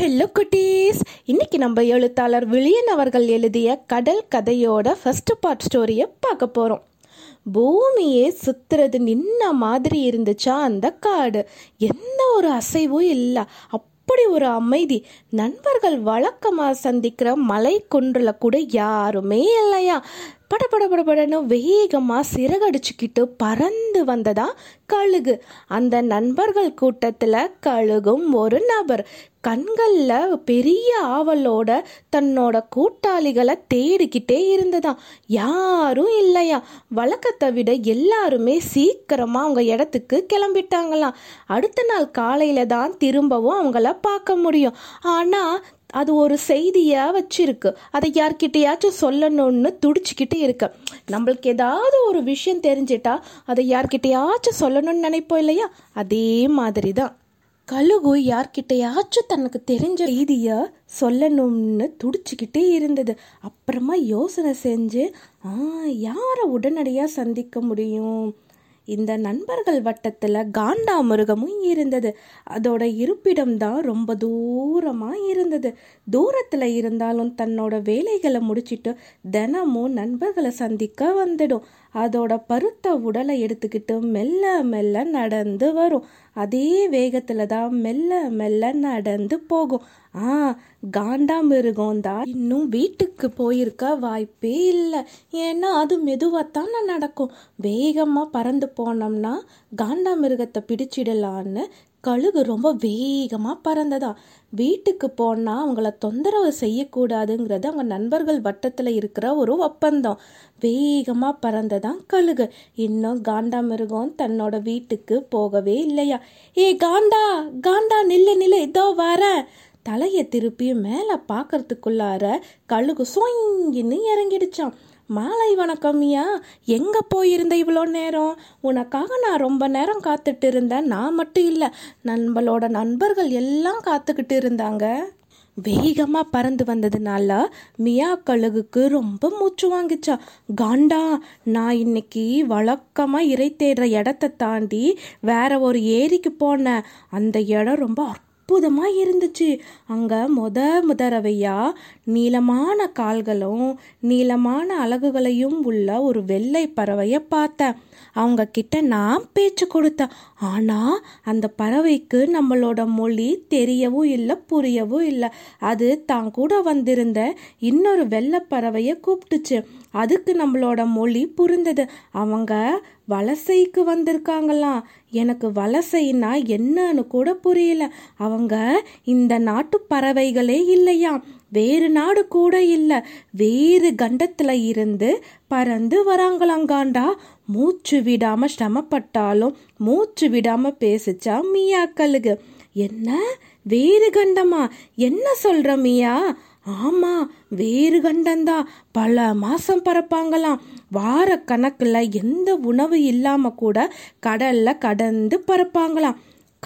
Hello குட்டீஸ் இன்னைக்கு நம்ம எழுத்தாளர் விழியன் அவர்கள் எழுதிய கடல் கதையோட ஃபர்ஸ்ட் பார்ட் ஸ்டோரியை பார்க்க போகிறோம் பூமியே சுத்துறது நின்ன மாதிரி இருந்துச்சா அந்த காடு? எந்த ஒரு அசைவும் இல்லை. அப்படி ஒரு அமைதி. நண்பர்கள் வழக்கமாக சந்திக்கிற மலை குன்றில் கூட யாருமே இல்லையா? பட பட பட வேகமாக சிறகடிச்சுக்கிட்டு பறந்து வந்ததா கழுகு. அந்த நண்பர்கள் கூட்டத்தில் கழுகும் ஒரு நபர். கண்களில் பெரிய ஆவலோட தன்னோட கூட்டாளிகளை தேடிக்கிட்டே இருந்ததாம். யாரும் இல்லையா? வழக்கத்தை விட எல்லாருமே சீக்கிரமாக அவங்க இடத்துக்கு கிளம்பிட்டாங்களாம். அடுத்த நாள் காலையில் தான் திரும்பவும் அவங்கள பார்க்க முடியும். ஆனால் அது ஒரு செய்தியாக வச்சிருக்கு. அதை யார்கிட்டயாச்சும் சொல்லணும்னு துடிச்சிக்கிட்டு இருக்கு. நம்மளுக்கு ஏதாவது ஒரு விஷயம் தெரிஞ்சிட்டா அதை யார்கிட்டயாச்சும் சொல்லணும்னு நினைப்போம் இல்லையா? அதே மாதிரி தான் கழுகு யார்கிட்டயாச்சும் தனக்கு தெரிஞ்ச செய்தியை சொல்லணும்னு துடிச்சுக்கிட்டே இருந்தது. அப்புறமா யோசனை செஞ்சு ஆ யாரை உடனடியாக சந்திக்க முடியும்? இந்த நண்பர்கள் வட்டத்தில் காண்டாமிருகமும் இருந்தது. அதோட இருப்பிடம் தான் ரொம்ப தூரமாக இருந்தது. தூரத்தில் இருந்தாலும் தன்னோட வேலைகளை முடிச்சிட்டு தினமும் நண்பர்களை சந்திக்க வந்துடும். அதோட பருத்த உடலை எடுத்துக்கிட்டு மெல்ல மெல்ல நடந்து வரும். அதே வேகத்தில் தான் மெல்ல மெல்ல நடந்து போகும். ஆ காண்டாமிருகம் தான் இன்னும் வீட்டுக்கு போயிருக்க வாய்ப்பே இல்லை. ஏன்னா அது மெதுவாகத்தான் நடக்கும். வேகமாக பறந்து போனோம்னா காண்டாமிருகத்தை பிடிச்சிடலான்னு கழுகு ரொம்ப வேகமாக பறந்ததா. வீட்டுக்கு போனால் அவங்கள தொந்தரவு செய்யக்கூடாதுங்கிறது அவங்க நண்பர்கள் வட்டத்தில் இருக்கிற ஒரு ஒப்பந்தம். வேகமாக பறந்ததான் கழுகு. இன்னும் காண்டாமிருகம் தன்னோட வீட்டுக்கு போகவே இல்லையா. ஏ காண்டா காண்டா நில்லு நில்லு இதோ வரேன் தலையை திருப்பி மேலே பார்க்கறதுக்குள்ளார கழுகு சொங்கின்னு இறங்கிடுச்சான் மாலை வணக்கம்யா எங்கே போயிருந்த இவ்வளோ நேரம்? உனக்காக நான் ரொம்ப நேரம் காத்துட்டு இருந்தேன். நான் மட்டும் இல்லை நம்மளோட நண்பர்கள் எல்லாம் காத்துக்கிட்டு இருந்தாங்க. வேகமாக பறந்து வந்ததுனால மியா கழுகுக்கு ரொம்ப மூச்சு வாங்கிச்சா. காண்டா நான் இன்னைக்கு வழக்கமாக இறை தேடுற இடத்த தாண்டி வேற ஒரு ஏரிக்கு போனேன். அந்த இடம் ரொம்ப அற்புதமாக இருந்துச்சு. அங்கே முத முதறவையாக நீளமான கால்களும் நீளமான அலகுகளையும் உள்ள ஒரு வெள்ளை பறவையை பார்த்தேன் அவங்க கிட்ட நான் பேச்சு கொடுத்தேன் ஆனால் அந்த பறவைக்கு நம்மளோட மொழி தெரியவும் இல்லை புரியவும் இல்லை. அது தான் கூட வந்திருந்த இன்னொரு வெள்ளை பறவையை கூப்பிட்டுச்சு அதுக்கு நம்மளோட மொழி புரிந்தது. அவங்க வலசைக்கு வந்திருக்காங்களாம். எனக்கு வலசைன்னா என்னன்னு கூட புரியல. அவங்க இந்த நாட்டு பறவைகளே இல்லையா வேறு நாடு கூட இல்லை. வேறு கண்டத்தில் இருந்து பறந்து வராங்களாங்காண்டா. மூச்சு விடாம சிரமப்பட்டாலும் மூச்சு விடாம பேசிச்சா மீயா என்ன? வேறு கண்டமா? என்ன சொல்ற மீயா? ஆமா வேறு கண்டந்தா. பல மாசம் பறப்பாங்களாம். வார கணக்குல எந்த உணவு இல்லாம கூட கடல்ல கடந்து பறப்பாங்களாம்.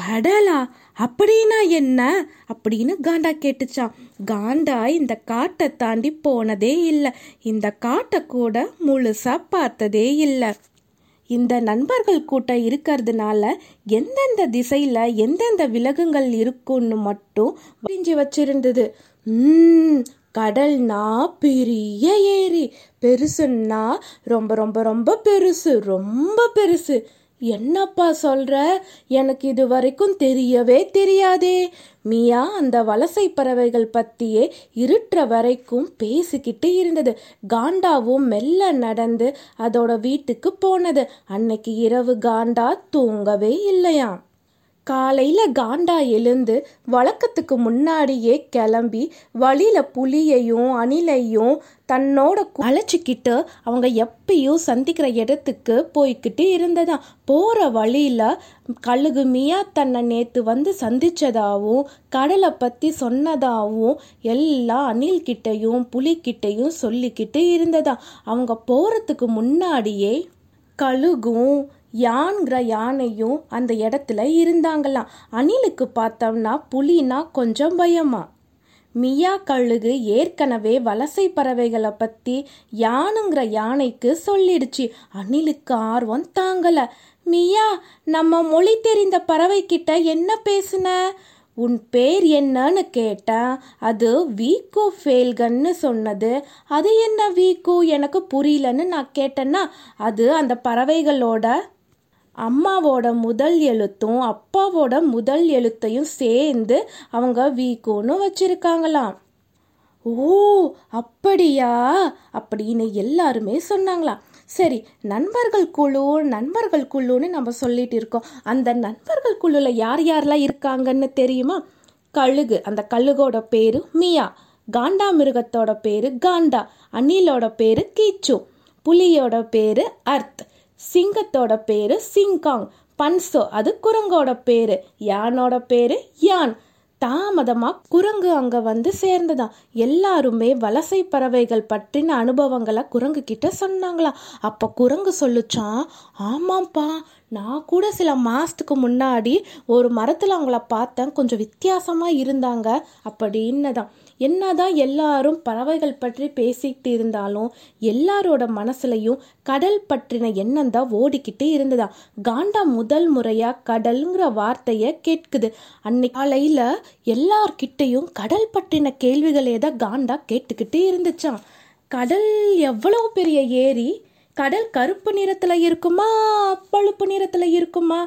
கடலா? அப்படின்னா என்ன? அப்படின்னு காண்டா கேட்டுச்சான் காண்டா இந்த காட்டை தாண்டி போனதே இல்லை. இந்த காட்டை கூட முழுசா பார்த்ததே இல்லை. இந்த நண்பர்கள் கூட்டம் இருக்கிறதுனால எந்தெந்த திசையில் எந்தெந்த விலகுங்கள் இருக்குன்னு மட்டும் பிரிஞ்சு வச்சிருந்தது. உம் கடல்னா பெரிய ஏரி. பெருசுன்னா ரொம்ப ரொம்ப ரொம்ப பெருசு ரொம்ப பெருசு. என்னப்பா சொல்ற? எனக்கு இது வரைக்கும் தெரியவே தெரியாதே. மியா அந்த வலசை பறவைகள் பத்தியே இருட்டுற வரைக்கும் பேசிக்கிட்டு இருந்தது. காண்டாவும் மெல்ல நடந்து அதோட வீட்டுக்கு போனது. அன்னைக்கு இரவு காண்டா தூங்கவே இல்லையாம். காலையில் காண்டா எழுந்து வழக்கத்துக்கு முன்னாடியே கிளம்பி வழியில் புலியையும் அணிலையும் தன்னோட அழைச்சிக்கிட்டு அவங்க எப்பயும் சந்திக்கிற இடத்துக்கு போய்கிட்டு இருந்ததா போகிற வழியில் கழுகு மியா தன்னை நேற்று வந்து சந்தித்ததாகவும் கடலை பற்றி சொன்னதாகவும் எல்லாம் அணில்கிட்டையும் புலிக்கிட்டையும் சொல்லிக்கிட்டு இருந்ததா அவங்க போகிறதுக்கு முன்னாடியே கழுகும் யான்கிற யானையும் அந்த இடத்துல இருந்தாங்களாம். அணிலுக்கு பார்த்தோம்னா புலினா கொஞ்சம் பயமா. மியா கழுகு ஏற்கனவே வலசை பறவைகளை பற்றி யானுங்கிற யானைக்கு சொல்லிடுச்சு. அணிலுக்கு ஆர்வம் தாங்கலை. மியா நம்ம மொழி தெரிந்த பறவை என்ன பேசுன? உன் பேர் என்னன்னு கேட்டேன் அது வீக்கு ஃபேல்கன்னு சொன்னது. அது என்ன வீக்கு? எனக்கு புரியலன்னு நான் கேட்டேன்னா அது அந்த பறவைகளோட அம்மாவோட முதல் எழுத்தும் அப்பாவோட முதல் எழுத்தையும் சேர்ந்து அவங்க வீக்குன்னு வச்சிருக்காங்களாம். ஓ அப்படியா? அப்படின்னு எல்லாருமே சொன்னாங்களாம். சரி நண்பர்கள் குழு நண்பர்கள் குழுன்னு நம்ம சொல்லிட்டு இருக்கோம். அந்த நண்பர்கள் குழுல யார் யாரெல்லாம் இருக்காங்கன்னு தெரியுமா? கழுகு அந்த கழுகோட பேரு மியா. காண்டா மிருகத்தோட பேரு காண்டா. அணிலோட பேரு கீச்சு. புலியோட பேரு அர்த். சிங்கத்தோட பேரு சிங்காங். பன்சோ அது குரங்கோட பேரு. யானோட பேரு யான். தாமதமாக குரங்கு அங்கே வந்து சேர்ந்ததான் எல்லாருமே வலசை பறவைகள் பற்றின அனுபவங்களை குரங்கு கிட்ட சொன்னாங்களாம். அப்போ குரங்கு சொல்லுச்சான் ஆமாப்பா நான் கூட சில மாதத்துக்கு முன்னாடி ஒரு மரத்தில் அவங்கள பார்த்தேன். கொஞ்சம் வித்தியாசமாக இருந்தாங்க அப்படின்னதான் என்னதான் எல்லாரும் பறவைகள் பற்றி பேசிக்கிட்டு இருந்தாலும் எல்லாரோட மனசுலையும் கடல் பற்றின எண்ணம் தான் ஓடிக்கிட்டு இருந்ததா? காண்டா முதல் முறையா கடல்ங்கிற வார்த்தைய கேட்குது. அன்னைக்கு காலையில எல்லார்கிட்டையும் கடல் பற்றின கேள்விகளே தான் காண்டா கேட்டுக்கிட்டு இருந்துச்சாம் கடல் எவ்வளவு பெரிய ஏரி? கடல் கருப்பு நிறத்துல இருக்குமா பழுப்பு நிறத்துல இருக்குமா?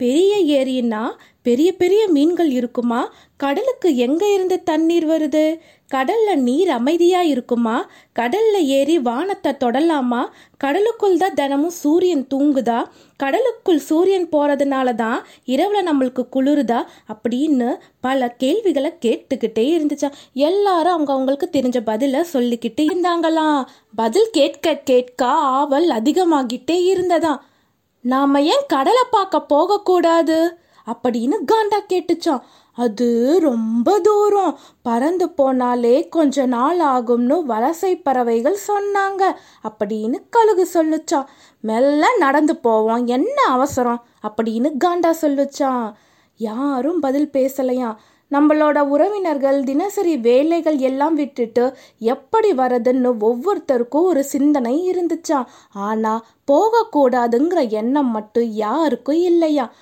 பெரிய ஏரின்னா பெரிய பெரிய மீன்கள் இருக்குமா? கடலுக்கு எங்க இருந்து தண்ணீர் வருது? கடல்ல நீர் அமைதியா இருக்குமா? கடல்ல ஏறி வானத்தை தொடலாமா? கடலுக்குள் தான் தினமும் சூரியன் தூங்குதா? கடலுக்குள் சூரியன் போறதுனால தான் இரவுல நம்மளுக்கு குளிருதா? அப்படின்னு பல கேள்விகளை கேட்டுக்கிட்டே இருந்துச்சா. எல்லாரும் அவங்க அவங்களுக்கு தெரிஞ்ச பதில சொல்லிக்கிட்டு இருந்தாங்களாம் பதில் கேட்க கேட்க ஆவல் அதிகமாகிட்டே இருந்ததா? நாம ஏன் கடலை பார்க்க போகக்கூடாது? அப்படின்னு காண்டா கேட்டுச்சான். அது ரொம்ப தூரம். பறந்து போனாலே கொஞ்ச நாள் ஆகும்னு வலசை பறவைகள் சொன்னாங்க அப்படின்னு கழுகு சொல்லுச்சான். மெல்ல நடந்து போவோம். என்ன அவசரம்? அப்படின்னு காண்டா சொல்லுச்சான். யாரும் பதில் பேசலையாம் நம்மளோட உறவினர்கள் தினசரி வேலைகள் எல்லாம் விட்டுட்டு எப்படி வரதுன்னு ஒவ்வொருத்தருக்கும் ஒரு சிந்தனை இருந்துச்சான் ஆனா போகக்கூடாதுங்கிற எண்ணம் மட்டும் யாருக்கும் இல்லையா?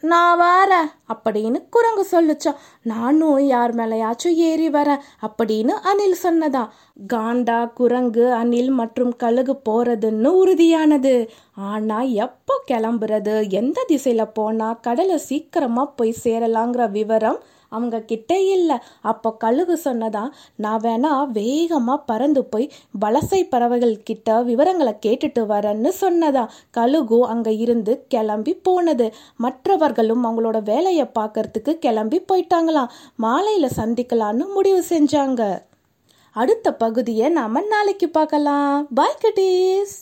நான் வரேன் அப்படின்னு குரங்கு சொல்லுச்சான் நானும் யார் மேலையாச்சும் ஏறி வரேன் அப்படின்னு அனில் சொன்னதா. காண்டா குரங்கு அனில் மற்றும் கழுகு போறதுன்னு உறுதியானது. ஆனா எப்போ கிளம்புறது? எந்த திசையில போனா கடலை சீக்கிரமா போய் சேரலாங்கிற விவரம் அவங்க கிட்ட இல்லை. அப்போ கழுகு சொன்னதான் நான் வேணா வேகமாக பறந்து போய் வலசை பறவைகள் கிட்ட விவரங்களை கேட்டுட்டு வரேன்னு சொன்னதா? கழுகு அங்கே இருந்து கிளம்பி போனது. மற்றவர்களும் அவங்களோட வேலையை பார்க்கறதுக்கு கிளம்பி போயிட்டாங்களாம் மாலையில் சந்திக்கலான்னு முடிவு செஞ்சாங்க. அடுத்த பகுதியை நாம நாளைக்கு பார்க்கலாம். பாய் கட்டீஸ்